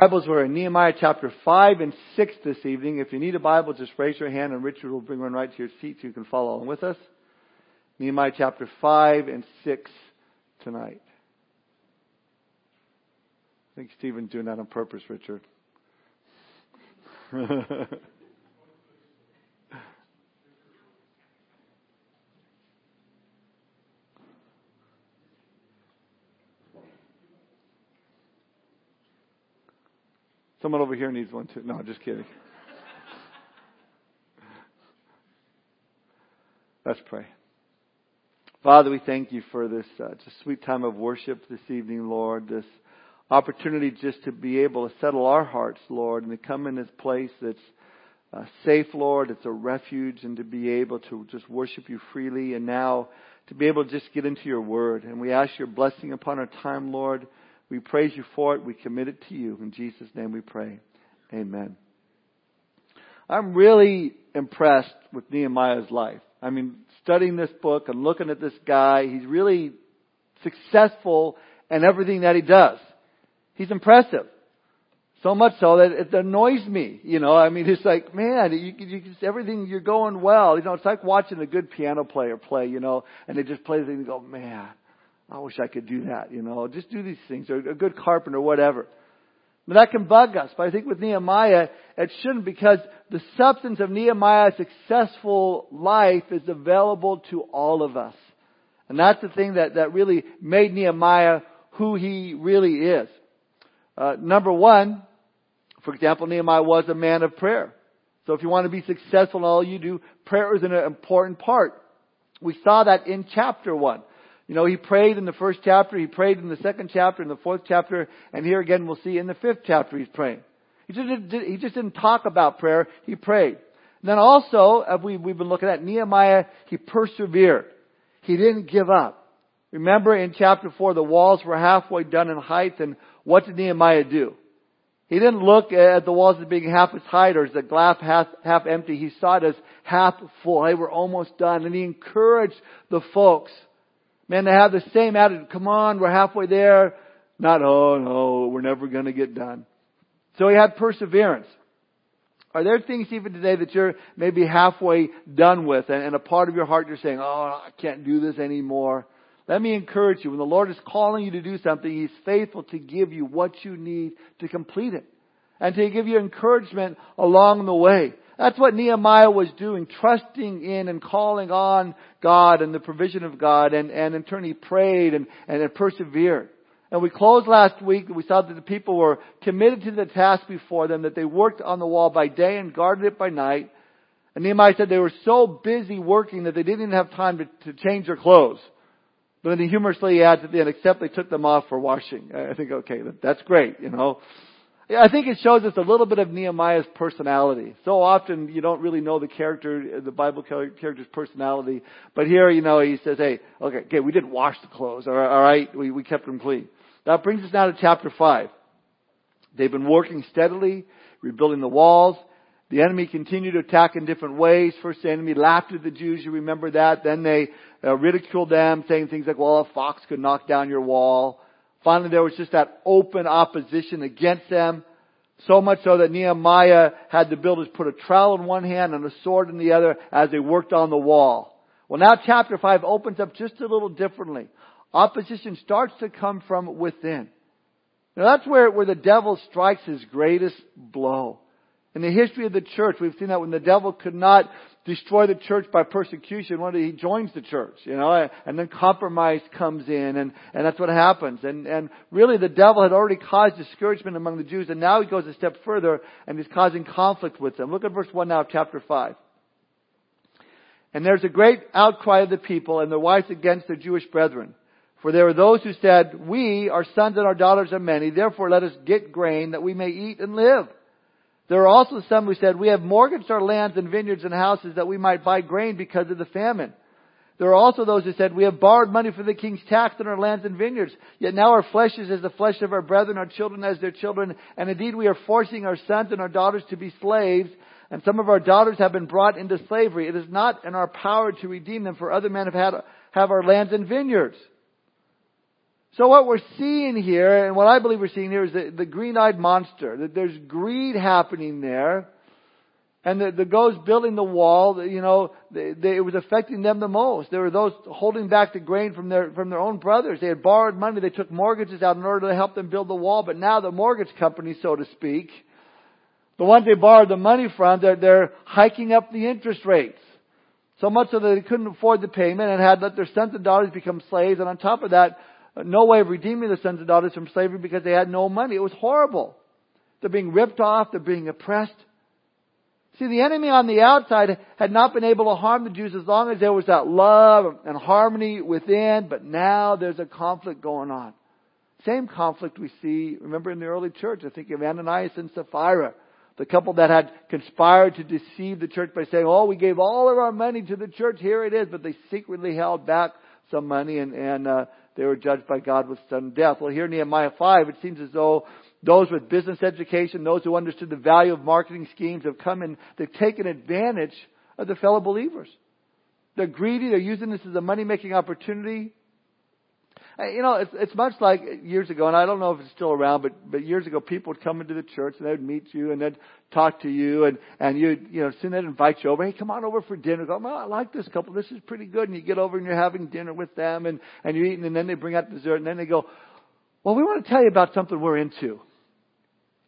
Bibles were in Nehemiah chapter 5 and 6 this evening. If you need a Bible, just raise your hand and Richard will bring one right to your seat so you can follow along with us. Nehemiah chapter 5 and 6 tonight. I think Stephen's doing that on purpose, Richard. Someone over here needs one too. No, just kidding. Let's pray. Father, we thank you for this uh, just sweet time of worship this evening, Lord. This opportunity just to be able to settle our hearts, Lord, and to come in this place that's uh, safe, Lord. It's a refuge, and to be able to just worship you freely, and now to be able to just get into your word. And we ask your blessing upon our time, Lord. We praise you for it. We commit it to you. In Jesus' name we pray. Amen. I'm really impressed with Nehemiah's life. I mean, studying this book and looking at this guy, he's really successful in everything that he does. He's impressive. So much so that it annoys me. You know, I mean, it's like, man, you, you just, everything, you're going well. You know, it's like watching a good piano player play, you know, and they just play the thing and go, man, I wish I could do that, you know, just do these things, or a good carpenter, whatever. But that can bug us. But I think with Nehemiah, it shouldn't because the substance of Nehemiah's successful life is available to all of us. And that's the thing that, that really made Nehemiah who he really is. Uh, number one, for example, Nehemiah was a man of prayer. So if you want to be successful in all you do, prayer is an important part. We saw that in chapter one. You know, he prayed in the first chapter, he prayed in the second chapter, in the fourth chapter, and here again we'll see in the fifth chapter he's praying. He just, he just didn't talk about prayer, he prayed. And then also, as we, we've been looking at Nehemiah, he persevered. He didn't give up. Remember in chapter 4, the walls were halfway done in height, and what did Nehemiah do? He didn't look at the walls as being half its height or as the glass half, half empty. He saw it as half full. They were almost done. And he encouraged the folks Man, they have the same attitude. Come on, we're halfway there. Not, oh no, we're never going to get done. So he had perseverance. Are there things even today that you're maybe halfway done with and, and a part of your heart you're saying, oh, I can't do this anymore? Let me encourage you. When the Lord is calling you to do something, He's faithful to give you what you need to complete it. And to give you encouragement along the way. That's what Nehemiah was doing, trusting in and calling on God and the provision of God, and, and in turn he prayed and, and persevered. And we closed last week, we saw that the people were committed to the task before them, that they worked on the wall by day and guarded it by night. And Nehemiah said they were so busy working that they didn't even have time to, to change their clothes. But then he humorously adds at the end, except they took them off for washing. I think, okay, that's great, you know. I think it shows us a little bit of Nehemiah's personality. So often you don't really know the character, the Bible character's personality. But here, you know, he says, hey, okay, okay, we didn't wash the clothes, alright? We, we kept them clean. That brings us now to chapter 5. They've been working steadily, rebuilding the walls. The enemy continued to attack in different ways. First, the enemy laughed at the Jews. You remember that. Then they uh, ridiculed them, saying things like, well, a fox could knock down your wall. Finally, there was just that open opposition against them. So much so that Nehemiah had the builders put a trowel in one hand and a sword in the other as they worked on the wall. Well, now chapter 5 opens up just a little differently. Opposition starts to come from within. Now that's where, where the devil strikes his greatest blow. In the history of the church, we've seen that when the devil could not destroy the church by persecution, when he joins the church, you know, and then compromise comes in, and, and that's what happens. And, and really the devil had already caused discouragement among the Jews, and now he goes a step further, and he's causing conflict with them. Look at verse 1 now of chapter 5. And there's a great outcry of the people and their wives against their Jewish brethren. For there were those who said, We, our sons and our daughters are many, therefore let us get grain that we may eat and live. There are also some who said, we have mortgaged our lands and vineyards and houses that we might buy grain because of the famine. There are also those who said, we have borrowed money for the king's tax on our lands and vineyards. Yet now our flesh is as the flesh of our brethren, our children as their children. And indeed we are forcing our sons and our daughters to be slaves. And some of our daughters have been brought into slavery. It is not in our power to redeem them, for other men have had, have our lands and vineyards. So what we're seeing here, and what I believe we're seeing here is the, the green-eyed monster. That there's greed happening there. And the, the those building the wall, you know, they, they, it was affecting them the most. There were those holding back the grain from their, from their own brothers. They had borrowed money. They took mortgages out in order to help them build the wall. But now the mortgage company, so to speak, the ones they borrowed the money from, they're, they're hiking up the interest rates. So much so that they couldn't afford the payment and had let their sons and daughters become slaves. And on top of that, no way of redeeming the sons and daughters from slavery because they had no money. It was horrible. They're being ripped off. They're being oppressed. See, the enemy on the outside had not been able to harm the Jews as long as there was that love and harmony within, but now there's a conflict going on. Same conflict we see, remember in the early church, I think of Ananias and Sapphira, the couple that had conspired to deceive the church by saying, oh, we gave all of our money to the church, here it is, but they secretly held back some money and, and uh, they were judged by God with sudden death. Well, here in Nehemiah 5, it seems as though those with business education, those who understood the value of marketing schemes have come and they've taken advantage of the fellow believers. They're greedy. They're using this as a money making opportunity. Uh, you know, it's, it's much like years ago, and I don't know if it's still around, but, but years ago, people would come into the church and they'd meet you and they'd talk to you and, and you'd, you know, soon they'd invite you over. Hey, come on over for dinner. Go, well, I like this couple. This is pretty good. And you get over and you're having dinner with them and, and you're eating and then they bring out dessert and then they go, well, we want to tell you about something we're into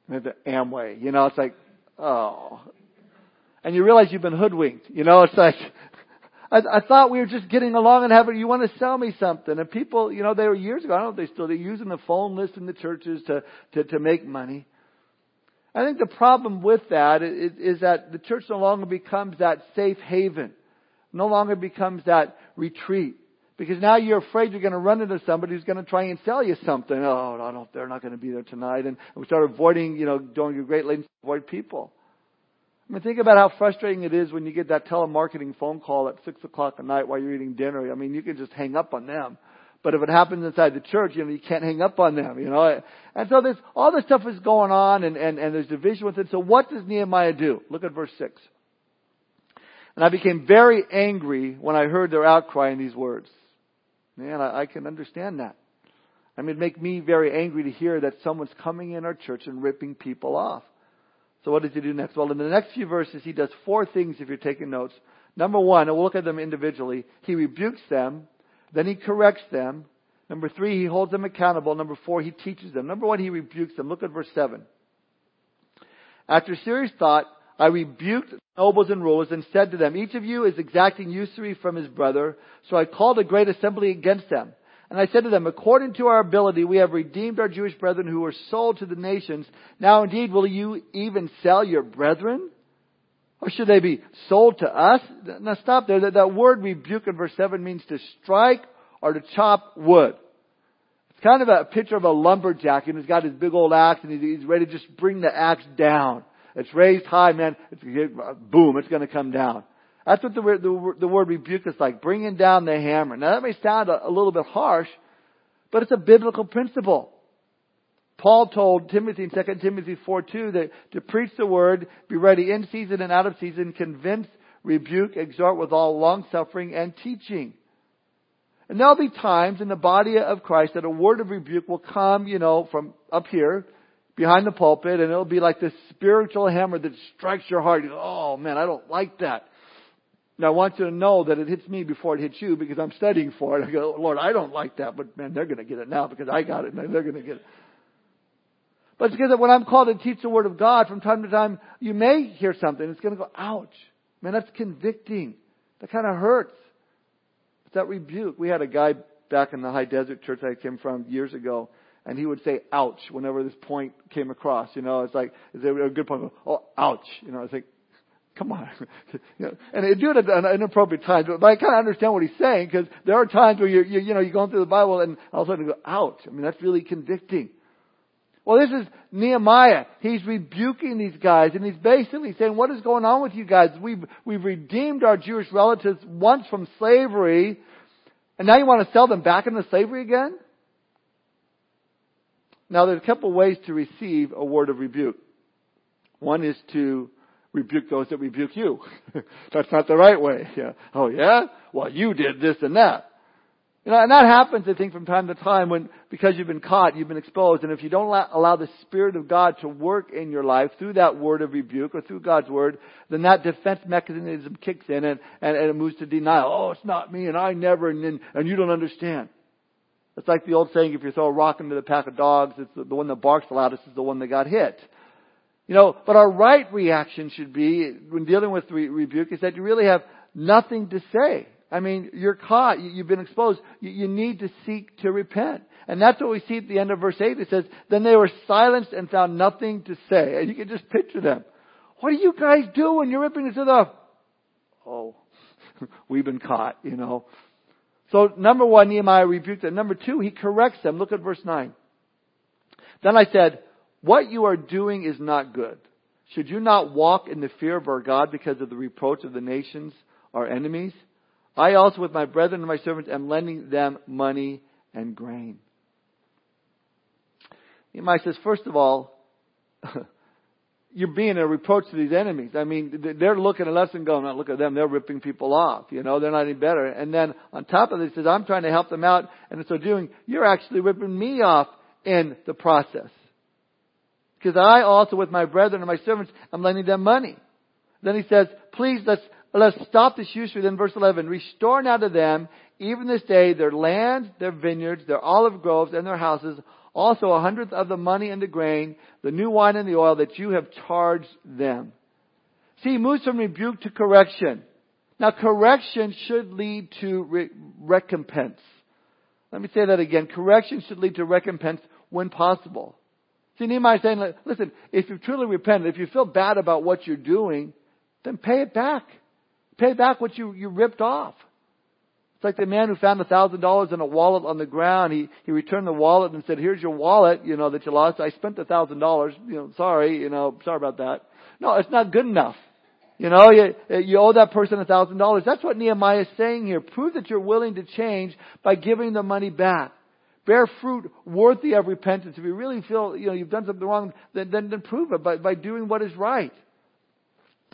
And the Amway. You know, it's like, oh. And you realize you've been hoodwinked. You know, it's like, I, I thought we were just getting along and having, you want to sell me something. And people, you know, they were years ago, I don't know if they still, they're using the phone list in the churches to, to, to make money. I think the problem with that is, is that the church no longer becomes that safe haven. No longer becomes that retreat. Because now you're afraid you're going to run into somebody who's going to try and sell you something. Oh, I don't, they're not going to be there tonight. And we start avoiding, you know, doing a great to avoid people. I mean, think about how frustrating it is when you get that telemarketing phone call at six o'clock at night while you're eating dinner. I mean, you can just hang up on them. But if it happens inside the church, you know, you can't hang up on them, you know. And so there's, all this stuff is going on and, and, and there's division with it. So what does Nehemiah do? Look at verse 6. And I became very angry when I heard their outcry in these words. Man, I, I can understand that. I mean, it'd make me very angry to hear that someone's coming in our church and ripping people off. So what does he do next? Well, in the next few verses, he does four things if you're taking notes. Number one, and we'll look at them individually. He rebukes them. Then he corrects them. Number three, he holds them accountable. Number four, he teaches them. Number one, he rebukes them. Look at verse seven. After serious thought, I rebuked nobles and rulers and said to them, each of you is exacting usury from his brother. So I called a great assembly against them. And I said to them, according to our ability, we have redeemed our Jewish brethren who were sold to the nations. Now indeed, will you even sell your brethren? Or should they be sold to us? Now stop there. That, that word rebuke in verse 7 means to strike or to chop wood. It's kind of a picture of a lumberjack and he's got his big old axe and he's ready to just bring the axe down. It's raised high, man. It's, uh, boom, it's going to come down. That's what the, the, the word rebuke is like, bringing down the hammer. Now that may sound a, a little bit harsh, but it's a biblical principle. Paul told Timothy in 2 Timothy 4 2 that to preach the word, be ready in season and out of season, convince, rebuke, exhort with all long suffering and teaching. And there'll be times in the body of Christ that a word of rebuke will come, you know, from up here, behind the pulpit and it'll be like this spiritual hammer that strikes your heart. You go, oh man, I don't like that. Now I want you to know that it hits me before it hits you because I'm studying for it. I go, Lord, I don't like that, but man, they're going to get it now because I got it and they're going to get it. But it's because when I'm called to teach the Word of God, from time to time, you may hear something. It's going to go, ouch. Man, that's convicting. That kind of hurts. It's that rebuke. We had a guy back in the high desert church I came from years ago and he would say ouch whenever this point came across. You know, it's like, is there a good point? Oh, ouch. You know, it's like, come on. you know, and he'd do it at an inappropriate times, but I kind of understand what he's saying because there are times where you're, you, you know, you're going through the Bible and all of a sudden you go, ouch. I mean, that's really convicting. Well, this is Nehemiah. He's rebuking these guys and he's basically saying, what is going on with you guys? We've, we've redeemed our Jewish relatives once from slavery and now you want to sell them back into slavery again? Now, there's a couple ways to receive a word of rebuke. One is to rebuke those that rebuke you. That's not the right way. Yeah. Oh yeah? Well, you did this and that. You know, and that happens, I think, from time to time when, because you've been caught, you've been exposed, and if you don't allow, allow the Spirit of God to work in your life through that word of rebuke or through God's word, then that defense mechanism kicks in and, and, and it moves to denial. Oh, it's not me, and I never, and, and you don't understand. It's like the old saying, if you throw a rock into the pack of dogs, it's the, the one that barks the loudest is the one that got hit. You know, but our right reaction should be, when dealing with re- rebuke, is that you really have nothing to say. I mean, you're caught. You've been exposed. You need to seek to repent. And that's what we see at the end of verse 8. It says, Then they were silenced and found nothing to say. And you can just picture them. What do you guys do when You're ripping into the... Oh, we've been caught, you know. So number one, Nehemiah rebuked them. Number two, he corrects them. Look at verse 9. Then I said, What you are doing is not good. Should you not walk in the fear of our God because of the reproach of the nations, our enemies? I also with my brethren and my servants am lending them money and grain. Nehemiah says, first of all, you're being a reproach to these enemies. I mean, they're looking at us and going, look at them, they're ripping people off. You know, they're not any better. And then on top of this, he says, I'm trying to help them out, and in so doing, you're actually ripping me off in the process. Because I also, with my brethren and my servants, am lending them money. Then he says, please let's Let's stop this usury then verse 11. Restore now to them, even this day, their land, their vineyards, their olive groves, and their houses, also a hundredth of the money and the grain, the new wine and the oil that you have charged them. See, he moves from rebuke to correction. Now, correction should lead to re- recompense. Let me say that again. Correction should lead to recompense when possible. See, Nehemiah saying, listen, if you truly repent, if you feel bad about what you're doing, then pay it back. Pay back what you, you ripped off. It's like the man who found a thousand dollars in a wallet on the ground. He he returned the wallet and said, "Here's your wallet, you know that you lost. I spent a thousand dollars. You know, sorry, you know, sorry about that." No, it's not good enough. You know, you you owe that person a thousand dollars. That's what Nehemiah is saying here. Prove that you're willing to change by giving the money back. Bear fruit worthy of repentance. If you really feel you know you've done something wrong, then then, then prove it by by doing what is right.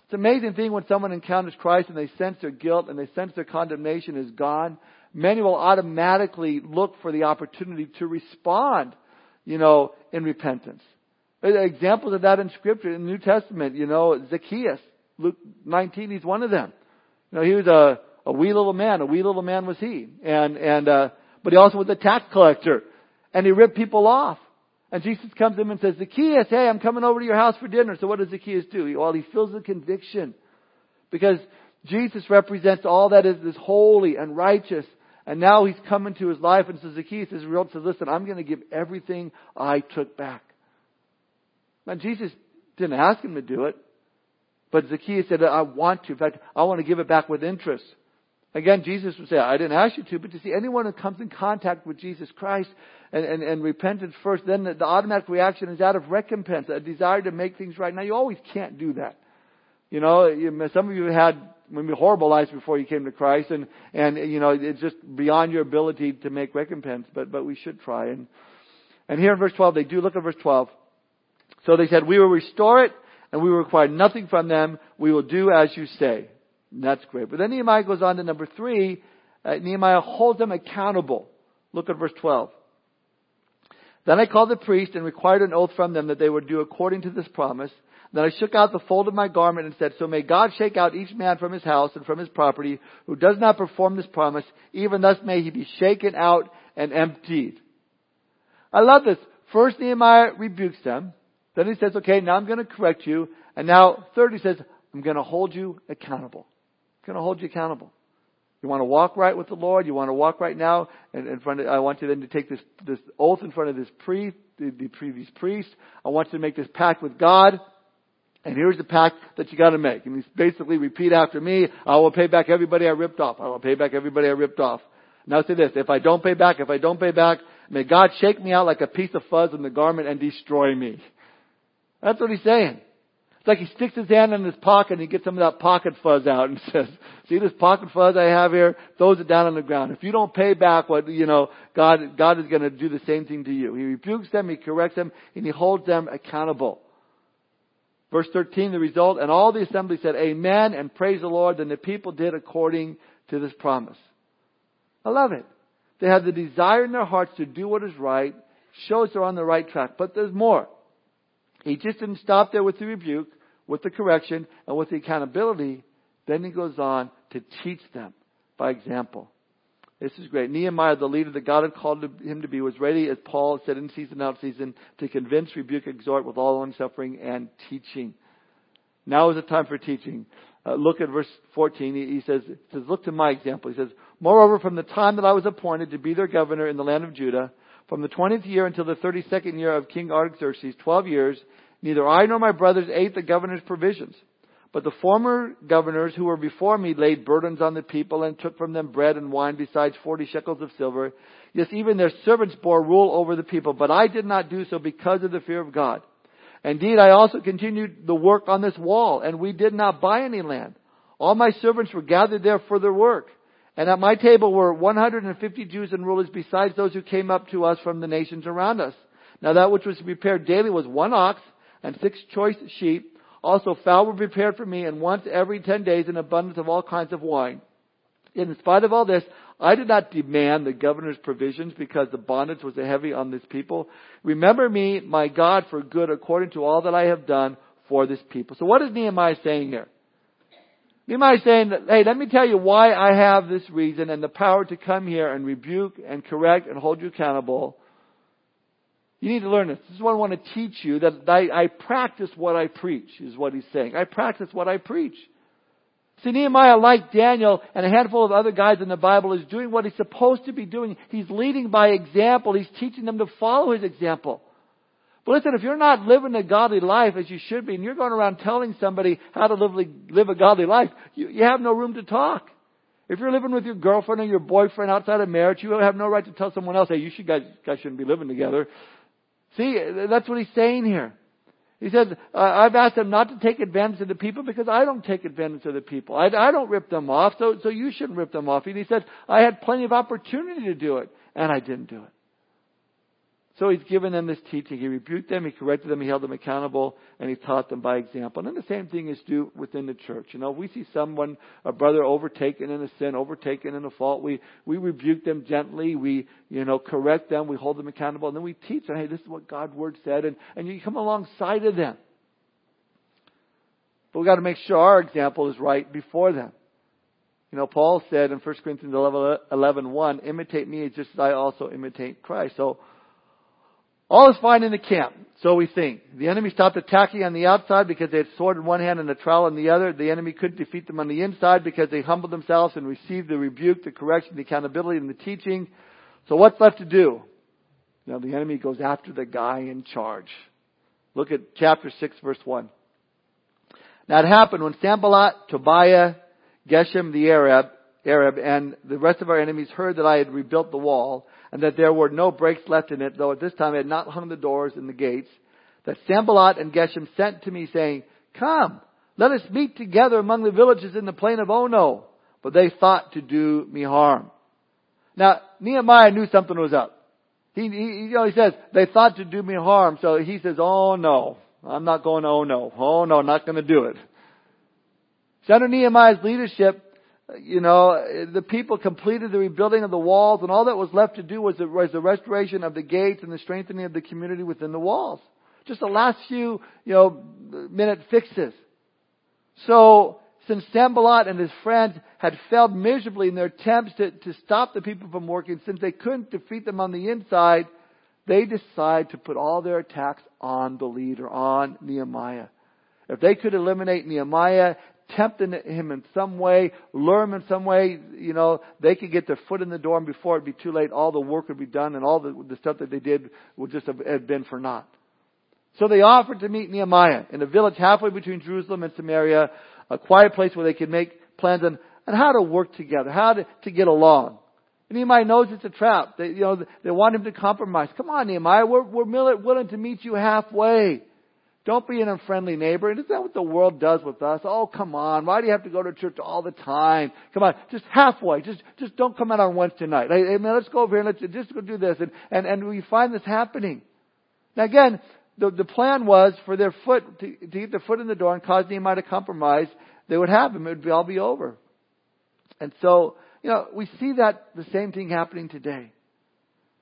It's an amazing thing when someone encounters Christ and they sense their guilt and they sense their condemnation is gone. Many will automatically look for the opportunity to respond, you know, in repentance. Examples of that in Scripture, in the New Testament, you know, Zacchaeus, Luke 19, he's one of them. You know, he was a, a wee little man. A wee little man was he. And, and, uh, but he also was a tax collector. And he ripped people off. And Jesus comes to him and says, Zacchaeus, hey, I'm coming over to your house for dinner. So what does Zacchaeus do? Well, he feels the conviction. Because Jesus represents all that is, is holy and righteous. And now he's come into his life and says, Zacchaeus is real says, listen, I'm going to give everything I took back. Now Jesus didn't ask him to do it. But Zacchaeus said, I want to. In fact, I want to give it back with interest. Again, Jesus would say, I didn't ask you to, but you see, anyone who comes in contact with Jesus Christ and, and, and repentance first, then the, the automatic reaction is out of recompense, a desire to make things right. Now, you always can't do that. You know, you, some of you had maybe horrible lives before you came to Christ, and and you know it's just beyond your ability to make recompense. But but we should try. And and here in verse twelve, they do look at verse twelve. So they said, "We will restore it, and we will require nothing from them. We will do as you say." That's great. But then Nehemiah goes on to number three. Uh, Nehemiah holds them accountable. Look at verse twelve. Then I called the priest and required an oath from them that they would do according to this promise. Then I shook out the fold of my garment and said, So may God shake out each man from his house and from his property who does not perform this promise, even thus may he be shaken out and emptied. I love this. First Nehemiah rebukes them. Then he says, okay, now I'm going to correct you. And now third he says, I'm going to hold you accountable. Going to hold you accountable. You want to walk right with the Lord. You want to walk right now. And in front of, I want you then to take this, this oath in front of this priest, the, the previous priest. I want you to make this pact with God. And here's the pact that you got to make. And he's basically repeat after me. I will pay back everybody I ripped off. I will pay back everybody I ripped off. Now say this. If I don't pay back, if I don't pay back, may God shake me out like a piece of fuzz in the garment and destroy me. That's what he's saying. It's like he sticks his hand in his pocket and he gets some of that pocket fuzz out and says, see this pocket fuzz I have here? Throws it down on the ground. If you don't pay back what, you know, God, God is going to do the same thing to you. He rebukes them, he corrects them, and he holds them accountable. Verse 13, the result, and all the assembly said, Amen, and praise the Lord. Then the people did according to this promise. I love it. They have the desire in their hearts to do what is right, shows they're on the right track. But there's more. He just didn't stop there with the rebuke, with the correction, and with the accountability. Then he goes on to teach them by example. This is great. Nehemiah, the leader that God had called him to be, was ready, as Paul said in season out season, to convince, rebuke, exhort with all long suffering and teaching. Now is the time for teaching. Uh, look at verse 14. He, he says, says, look to my example. He says, moreover, from the time that I was appointed to be their governor in the land of Judah, from the 20th year until the 32nd year of King Artaxerxes, 12 years, neither I nor my brothers ate the governor's provisions. But the former governors who were before me laid burdens on the people and took from them bread and wine besides forty shekels of silver. Yes, even their servants bore rule over the people. But I did not do so because of the fear of God. Indeed, I also continued the work on this wall, and we did not buy any land. All my servants were gathered there for their work. And at my table were 150 Jews and rulers besides those who came up to us from the nations around us. Now that which was prepared daily was one ox and six choice sheep. Also fowl were prepared for me and once every ten days an abundance of all kinds of wine. In spite of all this, I did not demand the governor's provisions because the bondage was heavy on this people. Remember me, my God, for good according to all that I have done for this people. So what is Nehemiah saying here? Nehemiah is saying that, hey, let me tell you why I have this reason and the power to come here and rebuke and correct and hold you accountable. You need to learn this. This is what I want to teach you that I, I practice what I preach, is what he's saying. I practice what I preach. See, Nehemiah, like Daniel and a handful of other guys in the Bible, is doing what he's supposed to be doing. He's leading by example. He's teaching them to follow his example. But listen, if you're not living a godly life as you should be, and you're going around telling somebody how to live, live a godly life, you, you have no room to talk. If you're living with your girlfriend or your boyfriend outside of marriage, you have no right to tell someone else, hey, you should, guys, guys shouldn't be living together. See, that's what he's saying here. He says, I've asked them not to take advantage of the people because I don't take advantage of the people. I, I don't rip them off, so, so you shouldn't rip them off. And he said, I had plenty of opportunity to do it, and I didn't do it. So he's given them this teaching. He rebuked them, he corrected them, he held them accountable, and he taught them by example. And then the same thing is due within the church. You know, we see someone, a brother overtaken in a sin, overtaken in a fault. We, we rebuke them gently. We, you know, correct them. We hold them accountable. And then we teach them, hey, this is what God's word said. And, and you come alongside of them. But we've got to make sure our example is right before them. You know, Paul said in 1 Corinthians 11, 11 1, imitate me just as I also imitate Christ. So, all is fine in the camp, so we think. The enemy stopped attacking on the outside because they had sword in one hand and a trowel in the other. The enemy couldn't defeat them on the inside because they humbled themselves and received the rebuke, the correction, the accountability, and the teaching. So what's left to do? Now the enemy goes after the guy in charge. Look at chapter 6 verse 1. Now it happened when Sanballat, Tobiah, Geshem the Arab, Arab, and the rest of our enemies heard that I had rebuilt the wall and that there were no breaks left in it, though at this time it had not hung the doors and the gates, that Sanballat and Geshem sent to me saying, Come, let us meet together among the villages in the plain of Ono. But they thought to do me harm. Now, Nehemiah knew something was up. He, he, you know, he says, they thought to do me harm, so he says, oh no, I'm not going to oh no. Oh no, not going to do it. So under Nehemiah's leadership, you know, the people completed the rebuilding of the walls, and all that was left to do was the, was the restoration of the gates and the strengthening of the community within the walls. Just the last few, you know, minute fixes. So, since Sanballat and his friends had failed miserably in their attempts to, to stop the people from working, since they couldn't defeat them on the inside, they decide to put all their attacks on the leader, on Nehemiah. If they could eliminate Nehemiah, tempting him in some way, lure him in some way, you know, they could get their foot in the door and before it'd be too late, all the work would be done and all the, the stuff that they did would just have, have been for naught. So they offered to meet Nehemiah in a village halfway between Jerusalem and Samaria, a quiet place where they could make plans on, on how to work together, how to, to get along. And Nehemiah knows it's a trap. They, you know, they want him to compromise. Come on, Nehemiah, we're, we're willing to meet you halfway. Don't be an unfriendly neighbor. And isn't that what the world does with us? Oh, come on. Why do you have to go to church all the time? Come on. Just halfway. Just, just don't come out on Wednesday night. Hey, man, let's go over here and let's just go do this. And, and, and we find this happening. Now again, the, the plan was for their foot, to, to get their foot in the door and cause Nehemiah to compromise. They would have him. It would be, all be over. And so, you know, we see that the same thing happening today.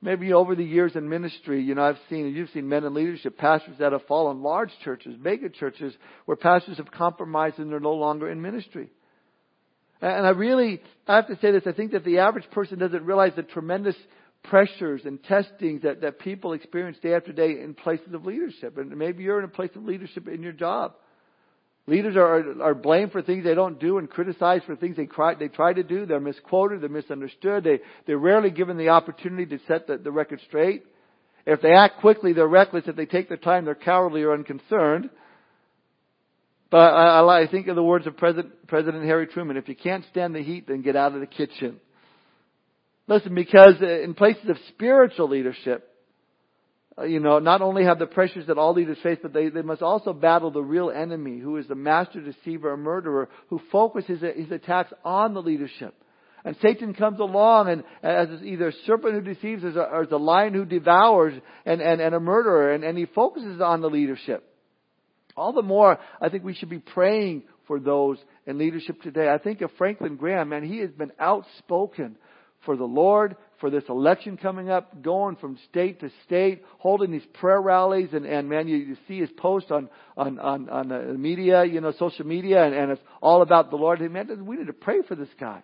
Maybe over the years in ministry, you know, I've seen, you've seen men in leadership, pastors that have fallen, large churches, mega churches, where pastors have compromised and they're no longer in ministry. And I really, I have to say this, I think that the average person doesn't realize the tremendous pressures and testings that, that people experience day after day in places of leadership. And maybe you're in a place of leadership in your job. Leaders are, are blamed for things they don't do and criticized for things they try, they try to do. They're misquoted. They're misunderstood. They, they're rarely given the opportunity to set the, the record straight. If they act quickly, they're reckless. If they take their time, they're cowardly or unconcerned. But I, I, I think of the words of President, President Harry Truman. If you can't stand the heat, then get out of the kitchen. Listen, because in places of spiritual leadership, uh, Uh, you know, not only have the pressures that all leaders face, but they, they must also battle the real enemy, who is the master deceiver or murderer, who focuses his attacks on the leadership. And Satan comes along and as either a serpent who deceives or as a lion who devours and, and, and a murderer, and, and he focuses on the leadership. All the more, I think we should be praying for those in leadership today. I think of Franklin Graham, man, he has been outspoken for the Lord, for this election coming up, going from state to state, holding these prayer rallies, and, and man, you, you see his post on, on, on, on the media, you know, social media, and, and it's all about the Lord. Man, we need to pray for this guy.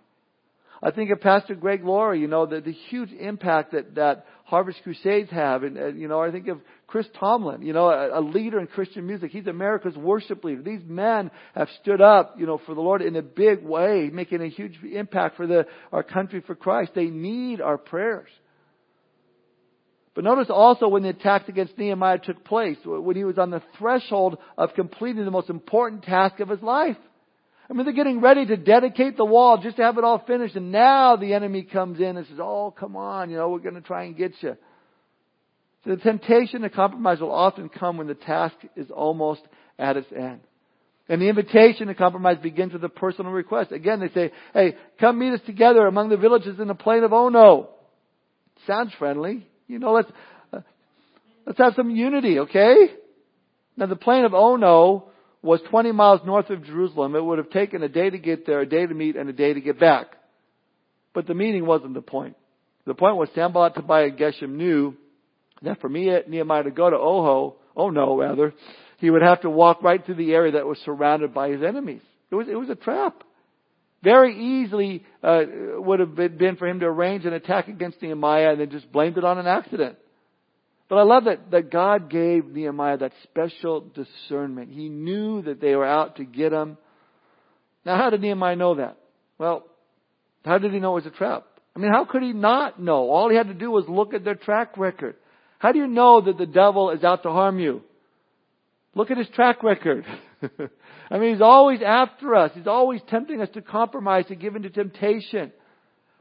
I think of Pastor Greg Laurie, you know, the, the huge impact that, that Harvest Crusades have. And, you know, I think of Chris Tomlin, you know, a, a, leader in Christian music. He's America's worship leader. These men have stood up, you know, for the Lord in a big way, making a huge impact for the, our country for Christ. They need our prayers. But notice also when the attacks against Nehemiah took place, when he was on the threshold of completing the most important task of his life. I mean, they're getting ready to dedicate the wall just to have it all finished, and now the enemy comes in and says, "Oh, come on, you know, we're going to try and get you." So the temptation to compromise will often come when the task is almost at its end. And the invitation to compromise begins with a personal request. Again, they say, "Hey, come meet us together among the villages in the plain of Ono." Sounds friendly, you know. Let's uh, let's have some unity, okay? Now, the plain of Ono was 20 miles north of Jerusalem. It would have taken a day to get there, a day to meet, and a day to get back. But the meeting wasn't the point. The point was Sanballat, Tobiah, and Geshem knew that for me, Nehemiah to go to Oho, oh no, rather, he would have to walk right through the area that was surrounded by his enemies. It was, it was a trap. Very easily uh, would have been for him to arrange an attack against Nehemiah and then just blamed it on an accident. But I love that, that God gave Nehemiah that special discernment. He knew that they were out to get him. Now, how did Nehemiah know that? Well, how did he know it was a trap? I mean, how could he not know? All he had to do was look at their track record. How do you know that the devil is out to harm you? Look at his track record. I mean, he's always after us. He's always tempting us to compromise, to give in to temptation.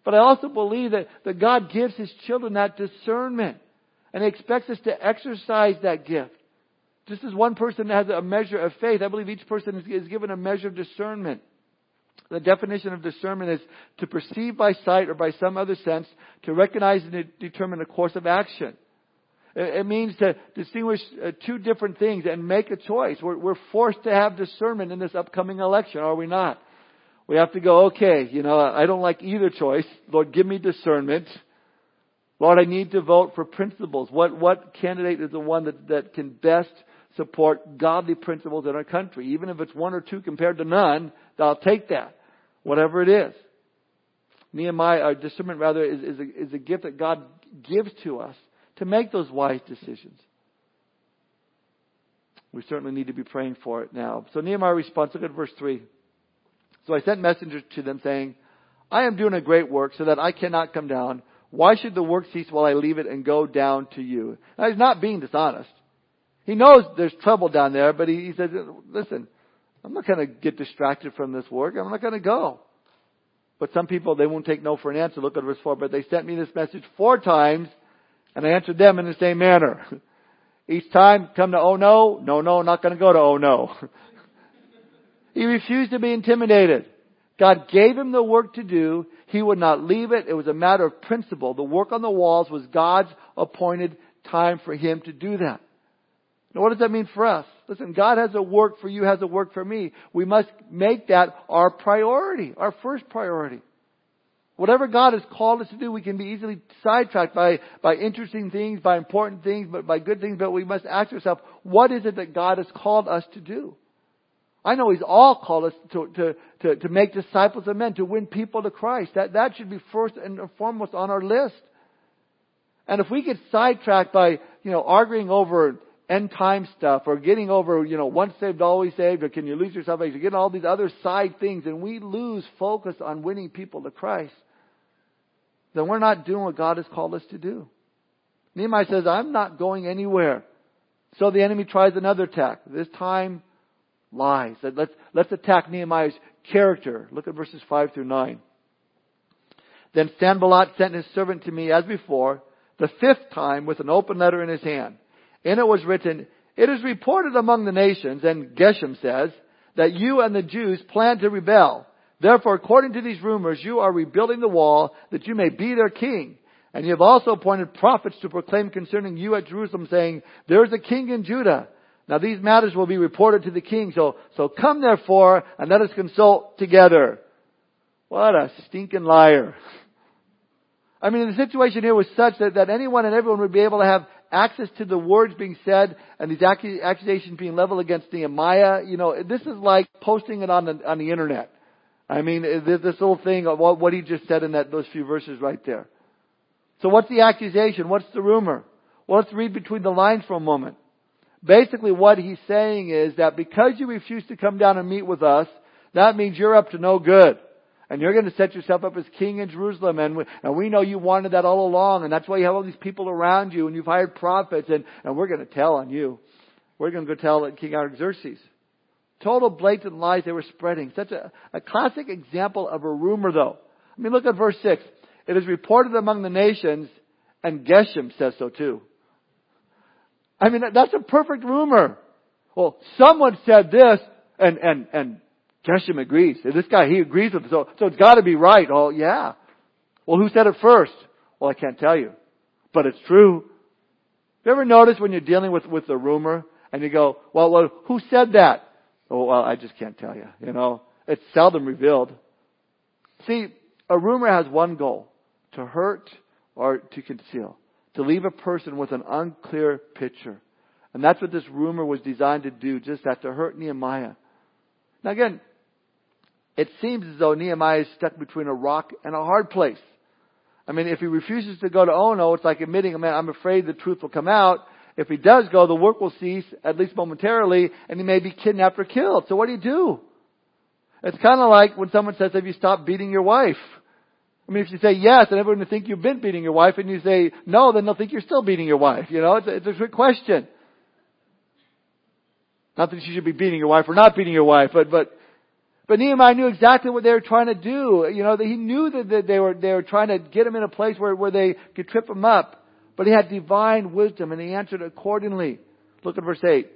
But I also believe that, that God gives his children that discernment. And He expects us to exercise that gift. Just as one person has a measure of faith, I believe each person is, given a measure of discernment. The definition of discernment is to perceive by sight or by some other sense, to recognize and determine a course of action. It means to distinguish uh, two different things and make a choice. We're, we're forced to have discernment in this upcoming election, are we not? We have to go, okay, you know, I don't like either choice. Lord, give me discernment. Lord, I need to vote for principles. What, what candidate is the one that, that can best support godly principles in our country? Even if it's one or two compared to none, I'll take that. Whatever it is. Nehemiah, our discernment rather, is, is, a, is a gift that God gives to us to make those wise decisions. We certainly need to be praying for it now. So Nehemiah responds, look at verse 3. So I sent messengers to them saying, I am doing a great work so that I cannot come down. Why should the work cease while I leave it and go down to you? Now, he's not being dishonest. He knows there's trouble down there, but he, he says, listen, I'm not going to get distracted from this work. I'm not going to go. But some people, they won't take no for an answer. Look at verse 4. But they sent me this message four times, and I answered them in the same manner. Each time, come to oh no, no, no, not going to go to oh no. he refused to be intimidated. God gave him the work to do. He would not leave it. It was a matter of principle. The work on the walls was God's appointed time for him to do that. Now what does that mean for us? Listen, God has a work for you, has a work for me. We must make that our priority, our first priority. Whatever God has called us to do, we can be easily sidetracked by, by interesting things, by important things, but by good things, but we must ask ourselves, what is it that God has called us to do? I know He's all called us to, to, to, to make disciples of men, to win people to Christ. That, that should be first and foremost on our list. And if we get sidetracked by, you know, arguing over end time stuff or getting over, you know, once saved, always saved, or can you lose your salvation, getting all these other side things, and we lose focus on winning people to Christ, then we're not doing what God has called us to do. Nehemiah says, I'm not going anywhere. So the enemy tries another attack. This time, lies. Let's, let's attack Nehemiah's character. Look at verses 5 through 9. Then Sanballat sent his servant to me as before, the fifth time with an open letter in his hand. In it was written, It is reported among the nations, and Geshem says, that you and the Jews plan to rebel. Therefore, according to these rumors, you are rebuilding the wall that you may be their king. And you have also appointed prophets to proclaim concerning you at Jerusalem, saying, There is a king in Judah. Now these matters will be reported to the king, so, so come therefore and let us consult together. What a stinking liar. I mean, the situation here was such that, that anyone and everyone would be able to have access to the words being said and these accusations being leveled against Nehemiah. You know, this is like posting it on the, on the internet. I mean, this little thing what, what he just said in that, those few verses right there. So what's the accusation? What's the rumor? Well, let's read between the lines for a moment. Basically what he's saying is that because you refuse to come down and meet with us, that means you're up to no good. And you're going to set yourself up as king in Jerusalem. And we, and we know you wanted that all along. And that's why you have all these people around you and you've hired prophets. And, and we're going to tell on you. We're going to go tell King Artaxerxes. Total blatant lies they were spreading. Such a, a classic example of a rumor though. I mean, look at verse 6. It is reported among the nations, and Geshem says so too. I mean, that's a perfect rumor. Well, someone said this, and, and, and Geshem agrees. This guy, he agrees with it, so, so it's gotta be right. Oh, yeah. Well, who said it first? Well, I can't tell you. But it's true. You ever notice when you're dealing with, with a rumor, and you go, well, well, who said that? Oh, well, I just can't tell you. You know, it's seldom revealed. See, a rumor has one goal. To hurt or to conceal to leave a person with an unclear picture. And that's what this rumor was designed to do, just that to hurt Nehemiah. Now again, it seems as though Nehemiah is stuck between a rock and a hard place. I mean, if he refuses to go to Ono, it's like admitting, man, I'm afraid the truth will come out. If he does go, the work will cease, at least momentarily, and he may be kidnapped or killed. So what do you do? It's kind of like when someone says, have you stopped beating your wife? I mean, if you say yes, then everyone will think you've been beating your wife, and you say no, then they'll think you're still beating your wife. You know, it's a, it's a trick question. Not that you should be beating your wife or not beating your wife, but but but Nehemiah knew exactly what they were trying to do. You know, he knew that, that they were they were trying to get him in a place where where they could trip him up. But he had divine wisdom, and he answered accordingly. Look at verse eight.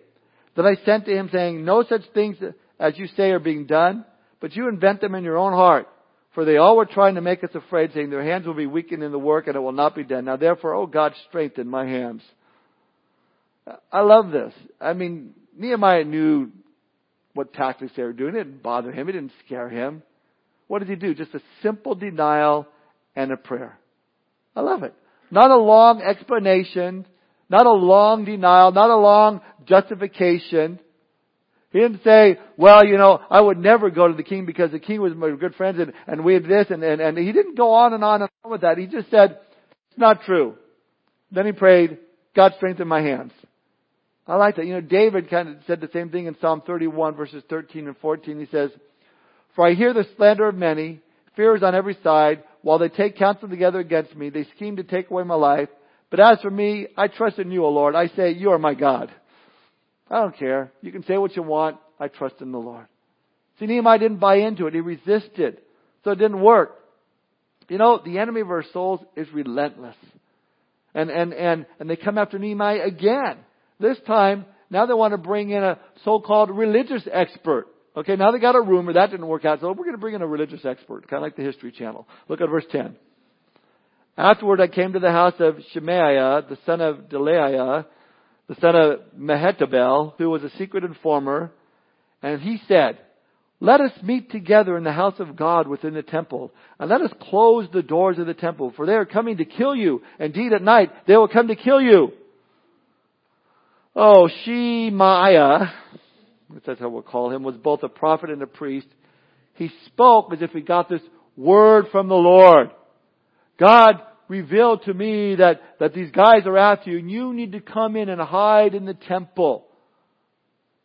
Then I sent to him saying, No such things as you say are being done, but you invent them in your own heart. For they all were trying to make us afraid, saying their hands will be weakened in the work and it will not be done. Now therefore, oh God, strengthen my hands. I love this. I mean, Nehemiah knew what tactics they were doing. It didn't bother him. It didn't scare him. What did he do? Just a simple denial and a prayer. I love it. Not a long explanation, not a long denial, not a long justification. He didn't say, well, you know, I would never go to the king because the king was my good friends and, and we had this and, and, and he didn't go on and on and on with that. He just said, it's not true. Then he prayed, God strengthen my hands. I like that. You know, David kind of said the same thing in Psalm 31 verses 13 and 14. He says, For I hear the slander of many, fear is on every side, while they take counsel together against me, they scheme to take away my life. But as for me, I trust in you, O Lord. I say, you are my God. I don't care. You can say what you want. I trust in the Lord. See, Nehemiah didn't buy into it. He resisted. So it didn't work. You know, the enemy of our souls is relentless. And, and, and, and they come after Nehemiah again. This time, now they want to bring in a so-called religious expert. Okay, now they got a rumor. That didn't work out. So we're going to bring in a religious expert, kind of like the History Channel. Look at verse 10. Afterward I came to the house of Shemaiah, the son of Delaiah, the son of Mehetabel, who was a secret informer, and he said, let us meet together in the house of God within the temple, and let us close the doors of the temple, for they are coming to kill you. Indeed, at night they will come to kill you. Oh, Shemaiah, that's how we'll call him, was both a prophet and a priest. He spoke as if he got this word from the Lord. God revealed to me that, that these guys are after you and you need to come in and hide in the temple.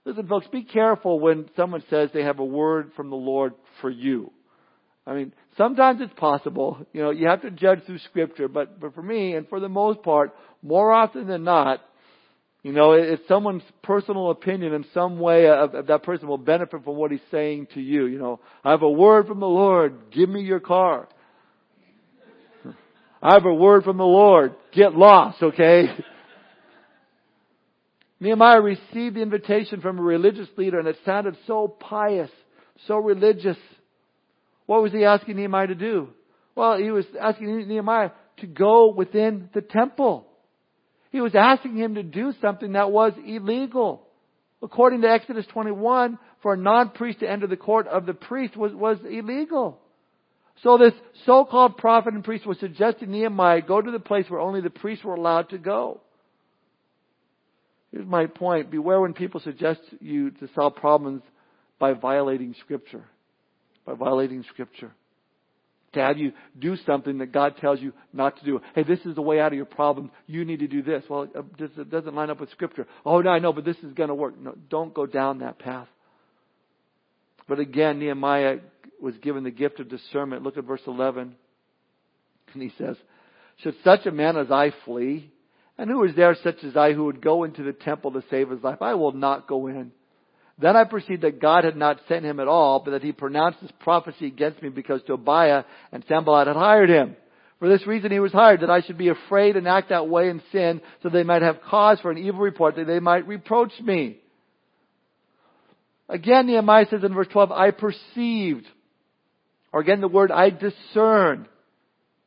Listen folks, be careful when someone says they have a word from the Lord for you. I mean, sometimes it's possible, you know, you have to judge through scripture, but, but for me, and for the most part, more often than not, you know, it's someone's personal opinion in some way of, of that person will benefit from what he's saying to you. You know, I have a word from the Lord, give me your car. I have a word from the Lord. Get lost, okay? Nehemiah received the invitation from a religious leader and it sounded so pious, so religious. What was he asking Nehemiah to do? Well, he was asking Nehemiah to go within the temple. He was asking him to do something that was illegal. According to Exodus 21, for a non-priest to enter the court of the priest was, was illegal. So this so-called prophet and priest was suggesting Nehemiah go to the place where only the priests were allowed to go. Here's my point. Beware when people suggest you to solve problems by violating scripture. By violating scripture. To have you do something that God tells you not to do. Hey, this is the way out of your problem. You need to do this. Well, uh, it doesn't line up with scripture. Oh, no, I know, but this is going to work. No, don't go down that path. But again, Nehemiah was given the gift of discernment. Look at verse 11. And he says, Should such a man as I flee? And who is there such as I who would go into the temple to save his life? I will not go in. Then I perceived that God had not sent him at all, but that he pronounced this prophecy against me because Tobiah and Sanballat had hired him. For this reason he was hired, that I should be afraid and act that way in sin, so they might have cause for an evil report, that they might reproach me. Again, Nehemiah says in verse 12, I perceived. Or again, the word I discerned.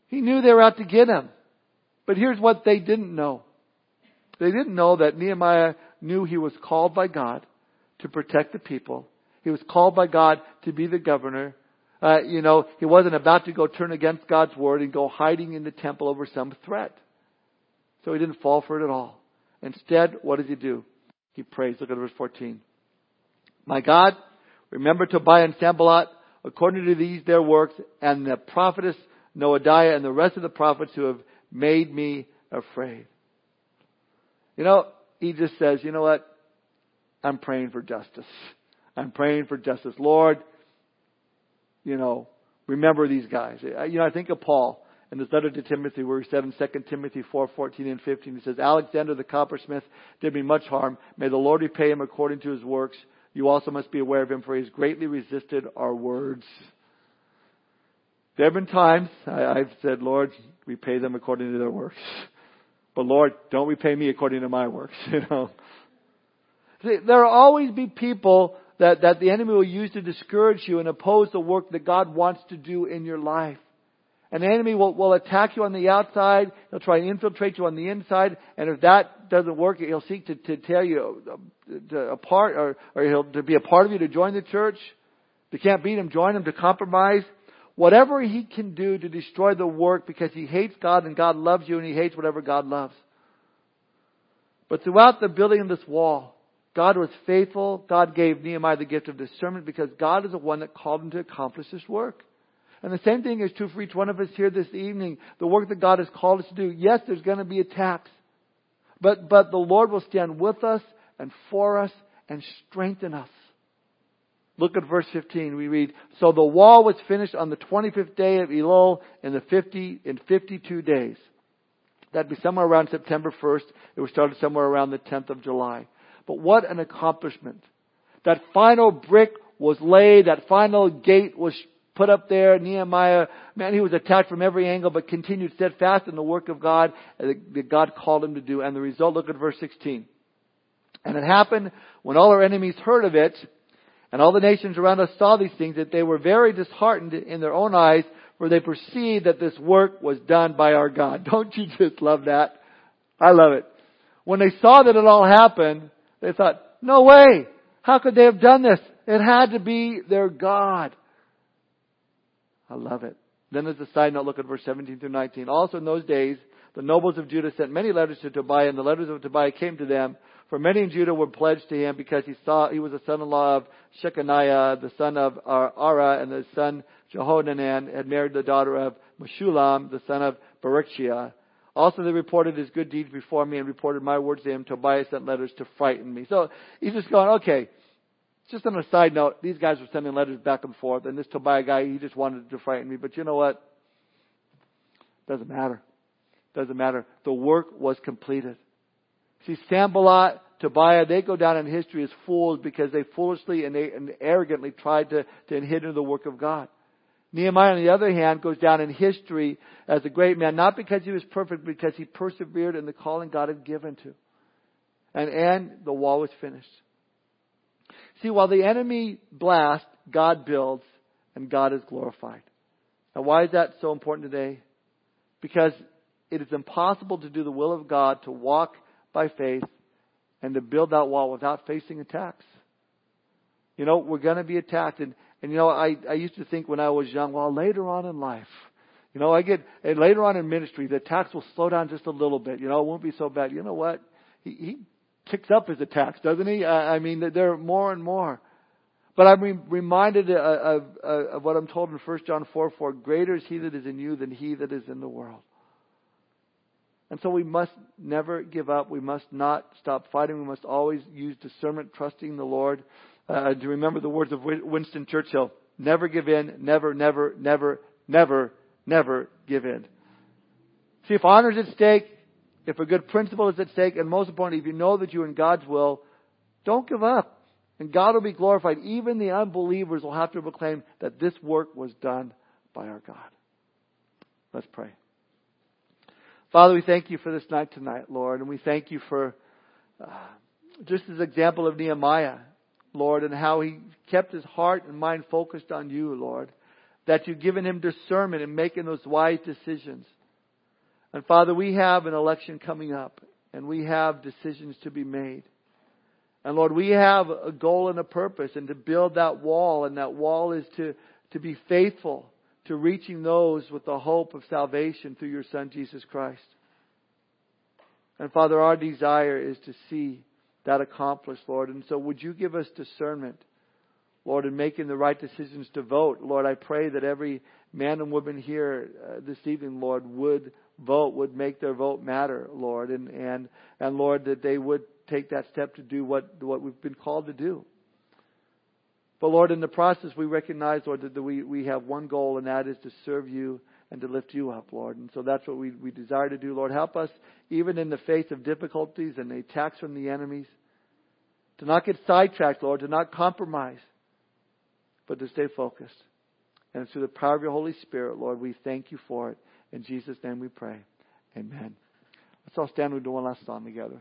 He knew they were out to get him. But here's what they didn't know. They didn't know that Nehemiah knew he was called by God to protect the people. He was called by God to be the governor. Uh, you know, he wasn't about to go turn against God's word and go hiding in the temple over some threat. So he didn't fall for it at all. Instead, what does he do? He prays. Look at verse 14. My God, remember Tobiah and Sanballat according to these their works and the prophetess Noadiah and the rest of the prophets who have made me afraid. You know, he just says, you know what? I'm praying for justice. I'm praying for justice. Lord, you know, remember these guys. You know, I think of Paul in his letter to Timothy where he said in 2 Timothy 4, 14 and 15, he says, Alexander the coppersmith did me much harm. May the Lord repay him according to his works. You also must be aware of him for he has greatly resisted our words. There have been times I, have said, Lord, repay them according to their works. But Lord, don't repay me according to my works, you know. See, there will always be people that, that the enemy will use to discourage you and oppose the work that God wants to do in your life. The enemy will, will attack you on the outside. He'll try and infiltrate you on the inside. And if that doesn't work, he'll seek to, to tear you apart or, or he'll to be a part of you to join the church. If you can't beat him, join him to compromise. Whatever he can do to destroy the work because he hates God and God loves you and he hates whatever God loves. But throughout the building of this wall, God was faithful. God gave Nehemiah the gift of discernment because God is the one that called him to accomplish this work. And the same thing is true for each one of us here this evening. The work that God has called us to do. Yes, there's going to be attacks. But, but the Lord will stand with us and for us and strengthen us. Look at verse 15. We read, So the wall was finished on the 25th day of Elul in the 50, in 52 days. That'd be somewhere around September 1st. It was started somewhere around the 10th of July. But what an accomplishment. That final brick was laid, that final gate was put up there. Nehemiah, man, he was attacked from every angle, but continued steadfast in the work of God that God called him to do. And the result, look at verse 16. And it happened when all our enemies heard of it, and all the nations around us saw these things, that they were very disheartened in their own eyes, for they perceived that this work was done by our God. Don't you just love that? I love it. When they saw that it all happened, they thought, no way! How could they have done this? It had to be their God. I love it. Then there's a side note, look at verse 17 through 19. Also in those days, the nobles of Judah sent many letters to Tobiah, and the letters of Tobiah came to them. For many in Judah were pledged to him because he saw he was a son-in-law of Shechaniah, the son of Arah, and the son Jehohanan had married the daughter of Meshullam, the son of Berechiah. Also they reported his good deeds before me and reported my words to him. Tobiah sent letters to frighten me. So he's just going, okay, just on a side note, these guys were sending letters back and forth, and this Tobiah guy, he just wanted to frighten me. But you know what? Doesn't matter. Doesn't matter. The work was completed. See, Sanballat, Tobiah, they go down in history as fools because they foolishly and, they, and arrogantly tried to, to hinder the work of God. Nehemiah, on the other hand, goes down in history as a great man, not because he was perfect, but because he persevered in the calling God had given to. And, and the wall was finished. See, while the enemy blasts, God builds, and God is glorified. Now, why is that so important today? Because it is impossible to do the will of God, to walk by faith, and to build that wall without facing attacks. You know, we're going to be attacked. And, and you know, I, I used to think when I was young, well, later on in life, you know, I get, and later on in ministry, the attacks will slow down just a little bit. You know, it won't be so bad. You know what? He, he kicks up his attacks, doesn't he? I, I mean, there are more and more. But I'm reminded uh, of, of, of what I'm told in 1 John 4 4 Greater is he that is in you than he that is in the world. And so we must never give up. We must not stop fighting. We must always use discernment, trusting the Lord. Uh, uh to remember the words of Winston Churchill never give in, never, never, never, never, never give in. See, if honor is at stake, if a good principle is at stake, and most importantly, if you know that you're in God's will, don't give up. And God will be glorified. Even the unbelievers will have to proclaim that this work was done by our God. Let's pray. Father, we thank you for this night tonight, Lord, and we thank you for uh, just this example of Nehemiah, Lord, and how he kept his heart and mind focused on you, Lord. That you've given him discernment in making those wise decisions. And Father, we have an election coming up, and we have decisions to be made. And Lord, we have a goal and a purpose, and to build that wall, and that wall is to, to be faithful to reaching those with the hope of salvation through your Son, Jesus Christ. And Father, our desire is to see that accomplished, Lord. And so would you give us discernment, Lord, in making the right decisions to vote? Lord, I pray that every man and woman here uh, this evening, Lord, would vote, would make their vote matter, Lord. And, and, and Lord, that they would take that step to do what, what we've been called to do. But Lord, in the process, we recognize, Lord, that we, we have one goal, and that is to serve you and to lift you up, Lord. And so that's what we, we desire to do. Lord, help us, even in the face of difficulties and the attacks from the enemies, to not get sidetracked, Lord, to not compromise, but to stay focused. And through the power of your Holy Spirit, Lord, we thank you for it. In Jesus' name we pray. Amen. Let's all stand. and do one last song together.